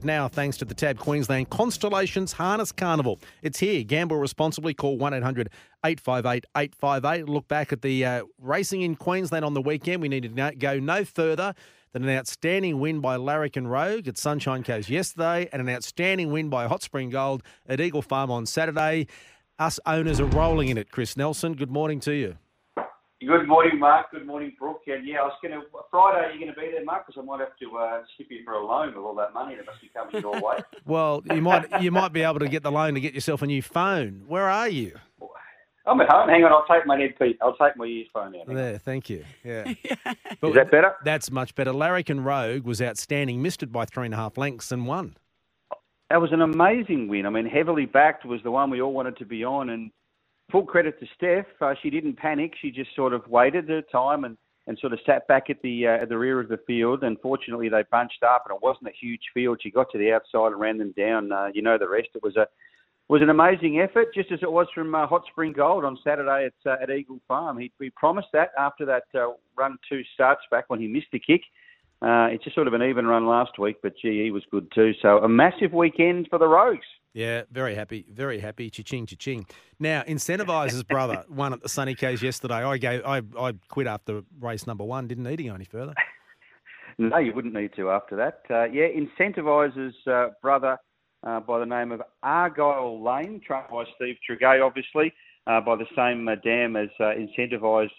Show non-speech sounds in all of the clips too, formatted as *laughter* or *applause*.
But now, thanks to the TAB Queensland Constellations Harness Carnival. It's here. Gamble responsibly. Call 1 800 858 858. Look back at the uh, racing in Queensland on the weekend. We need to go no further than an outstanding win by Larrikin Rogue at Sunshine Coast yesterday and an outstanding win by Hot Spring Gold at Eagle Farm on Saturday. Us owners are rolling in it. Chris Nelson, good morning to you. Good morning, Mark. Good morning, Brooke. And yeah, I was going to Friday. Are you going to be there, Mark? Because I might have to uh, skip you for a loan with all that money that must be coming your way. *laughs* well, you might you might be able to get the loan to get yourself a new phone. Where are you? I'm at home. Hang on, I'll take my headpiece. I'll take my earphone out. There, thank you. *laughs* Yeah. but Is that better? That's much better. Larrikin Rogue was outstanding, missed it by three and a half lengths and won. That was an amazing win. I mean, heavily backed was the one we all wanted to be on, and full credit to Steph. Uh, she didn't panic. She just sort of waited her time and, and sort of sat back at the uh, at the rear of the field. And fortunately, they bunched up, and it wasn't a huge field. She got to the outside and ran them down. Uh, you know the rest. It was a was an amazing effort, just as it was from uh, Hot Spring Gold on Saturday at, uh, at Eagle Farm. He, we promised that after that uh, run two starts back when he missed the kick. Uh, it's just sort of an even run last week, but gee, he was good too. So a massive weekend for the Rogues. Yeah, very happy, very happy. Cha-ching, cha-ching. Now, Incentivise's brother *laughs* won at the Sunny Case yesterday. I gave, I, I quit after race number one. Didn't need to go any further. *laughs* no, you wouldn't need to after that. Uh, yeah, Incentivise's uh, brother uh, by the name of Argyle Lane, trained by Steve Tregea, obviously, uh, by the same uh, dam as uh, Incentivised.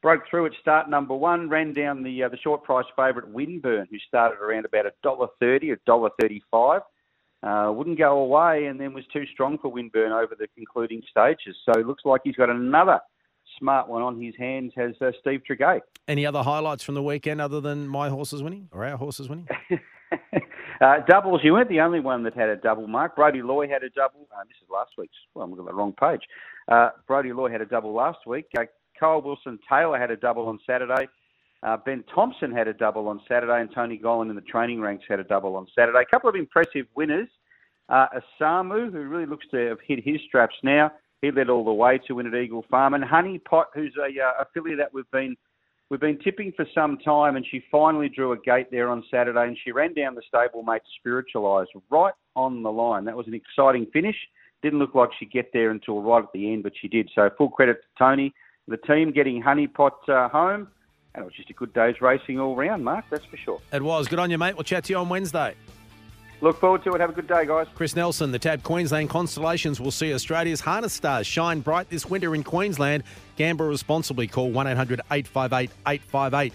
Broke through at start number one, ran down the uh, the short price favourite Winburn, who started around about a dollar thirty, a dollar thirty-five. Uh, wouldn't go away, and then was too strong for Winburn over the concluding stages. So it looks like he's got another smart one on his hands. Has uh, Steve Tregea. Any other highlights from the weekend other than my horses winning or our horses winning? *laughs* Uh, doubles, you weren't the only one that had a double, Mark. Brody Loy had a double. Uh, this is last week's. Well, I'm looking at the wrong page. Uh, Brody Loy had a double last week. Uh, Cole Wilson Taylor had a double on Saturday. Uh, ben Thompson had a double on Saturday, and Tony Gollan in the training ranks had a double on Saturday. A couple of impressive winners. Uh, Asamu, who really looks to have hit his straps now, he led all the way to win at Eagle Farm, and Honey Pot, who's a, uh, filly that we've been We've been tipping for some time, and she finally drew a gate there on Saturday, and she ran down the stablemate Spiritualised right on the line. That was an exciting finish. Didn't look like she'd get there until right at the end, but she did. So full credit to Tony, the team getting Honeypot uh, home. And it was just a good day's racing all round, Mark, that's for sure. It was. Good on you, mate. We'll chat to you on Wednesday. Look forward to it. Have a good day, guys. Chris Nelson, the TAB Queensland Constellations will see Australia's harness stars shine bright this winter in Queensland. Gamble responsibly. Call 1 800 858 858.